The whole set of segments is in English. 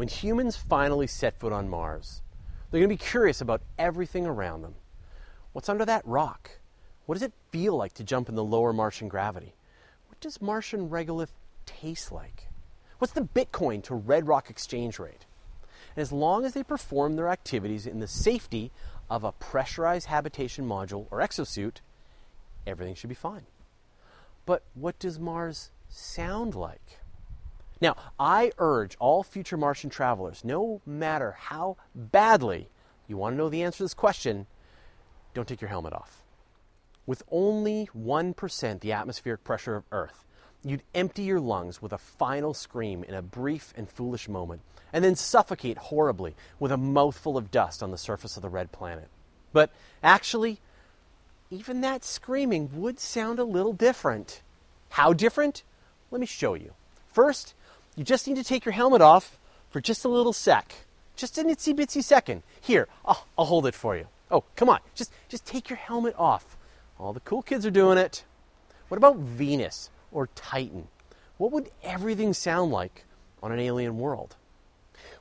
When humans finally set foot on Mars, they're going to be curious about everything around them. What's under that rock? What does it feel like to jump in the lower Martian gravity? What does Martian regolith taste like? What's the Bitcoin to Red Rock exchange rate? And as long as they perform their activities in the safety of a pressurized habitation module or exosuit, everything should be fine. But what does Mars sound like? Now, I urge all future Martian travelers, no matter how badly you want to know the answer to this question, don't take your helmet off. With only 1% the atmospheric pressure of Earth, you'd empty your lungs with a final scream in a brief and foolish moment, and then suffocate horribly with a mouthful of dust on the surface of the red planet. But actually, even that screaming would sound a little different. How different? Let me show you. First, you just need to take your helmet off for just a little sec. Just an itsy bitsy second. Here, I'll, I'll hold it for you. Oh, come on. Just, just take your helmet off. All the cool kids are doing it. What about Venus or Titan? What would everything sound like on an alien world?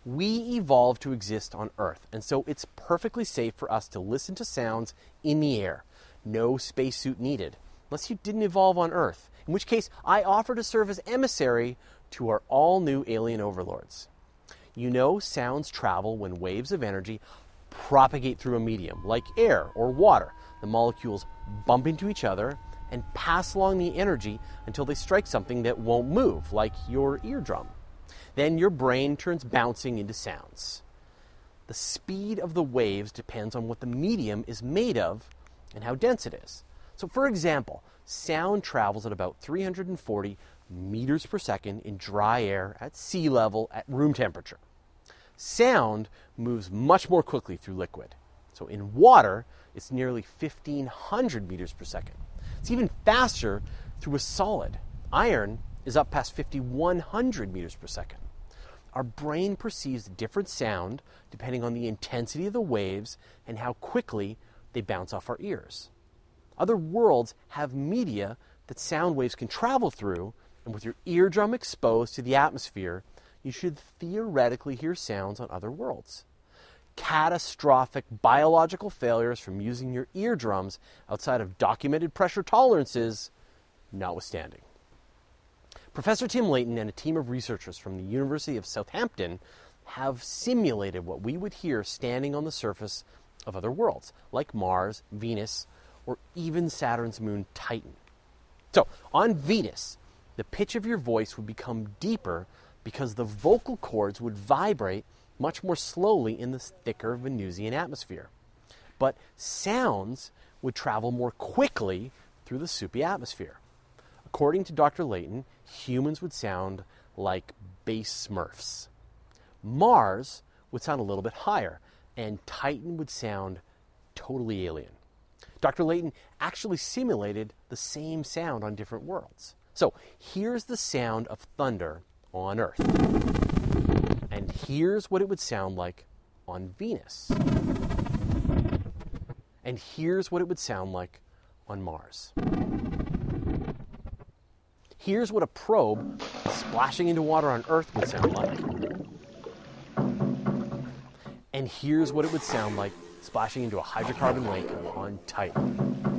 We evolved to exist on Earth, and so it's perfectly safe for us to listen to sounds in the air. No spacesuit needed, unless you didn't evolve on Earth, in which case I offer to serve as emissary to our all new alien overlords. You know, sounds travel when waves of energy propagate through a medium, like air or water. The molecules bump into each other and pass along the energy until they strike something that won't move, like your eardrum. Then your brain turns bouncing into sounds. The speed of the waves depends on what the medium is made of and how dense it is. So, for example, sound travels at about 340 meters per second in dry air at sea level at room temperature. Sound moves much more quickly through liquid. So, in water, it's nearly 1500 meters per second. It's even faster through a solid. Iron is up past 5100 meters per second. Our brain perceives different sound depending on the intensity of the waves and how quickly they bounce off our ears. Other worlds have media that sound waves can travel through, and with your eardrum exposed to the atmosphere, you should theoretically hear sounds on other worlds. Catastrophic biological failures from using your eardrums outside of documented pressure tolerances notwithstanding. Professor Tim Leighton and a team of researchers from the University of Southampton have simulated what we would hear standing on the surface of other worlds, like Mars, Venus, or even Saturn's moon Titan. So, on Venus, the pitch of your voice would become deeper because the vocal cords would vibrate much more slowly in the thicker Venusian atmosphere. But sounds would travel more quickly through the soupy atmosphere. According to Dr. Leighton, humans would sound like bass smurfs. Mars would sound a little bit higher, and Titan would sound totally alien. Dr. Leighton actually simulated the same sound on different worlds. So here's the sound of thunder on Earth. And here's what it would sound like on Venus. And here's what it would sound like on Mars. Here's what a probe splashing into water on Earth would sound like. And here's what it would sound like splashing into a hydrocarbon lake on Titan.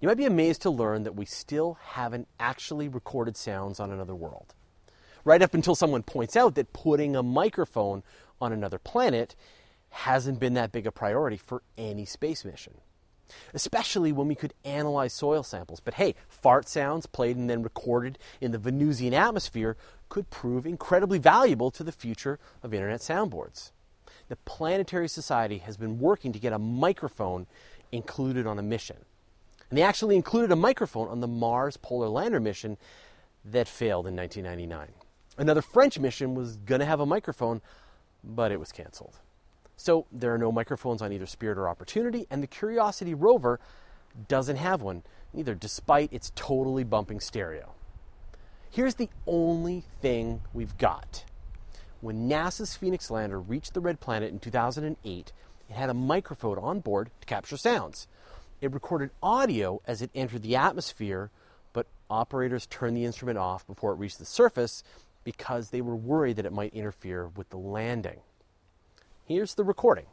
You might be amazed to learn that we still haven't actually recorded sounds on another world. Right up until someone points out that putting a microphone on another planet hasn't been that big a priority for any space mission especially when we could analyze soil samples. But hey, fart sounds played and then recorded in the Venusian atmosphere could prove incredibly valuable to the future of internet soundboards. The Planetary Society has been working to get a microphone included on a mission. And they actually included a microphone on the Mars Polar Lander mission that failed in 1999. Another French mission was going to have a microphone, but it was canceled. So there are no microphones on either Spirit or Opportunity, and the Curiosity rover doesn't have one either, despite its totally bumping stereo. Here's the only thing we've got. When NASA's Phoenix lander reached the red planet in 2008, it had a microphone on board to capture sounds. It recorded audio as it entered the atmosphere, but operators turned the instrument off before it reached the surface because they were worried that it might interfere with the landing. Here's the recording.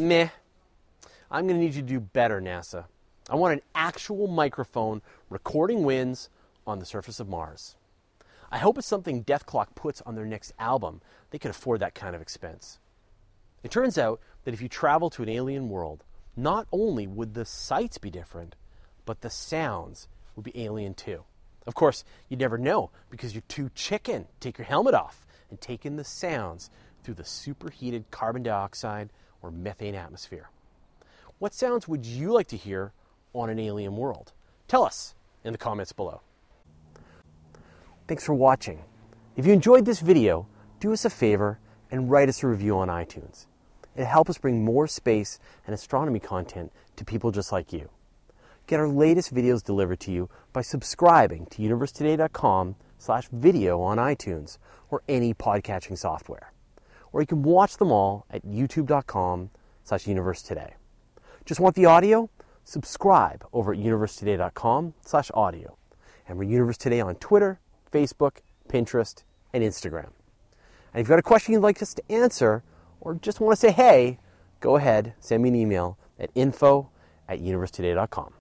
Meh. I'm going to need you to do better, NASA. I want an actual microphone recording winds on the surface of Mars. I hope it's something Dethklok puts on their next album. They could afford that kind of expense. It turns out that if you travel to an alien world, not only would the sights be different, but the sounds would be alien too. Of course, you'd never know because you're too chicken. Take your helmet off and take in the sounds through the superheated carbon dioxide or methane atmosphere. What sounds would you like to hear on an alien world? Tell us in the comments below. Thanks for watching. If you enjoyed this video, do us a favor and write us a review on iTunes. It helps us bring more space and astronomy content to people just like you. Get our latest videos delivered to you by subscribing to universetoday.com slash video on iTunes or any podcatching software or you can watch them all at youtube.com slash universetoday. Just want the audio? Subscribe over at universetoday.com slash audio. And we're Universe Today on Twitter, Facebook, Pinterest, and Instagram. And if you've got a question you'd like us to answer, or just want to say hey, go ahead, send me an email at info at universetoday.com.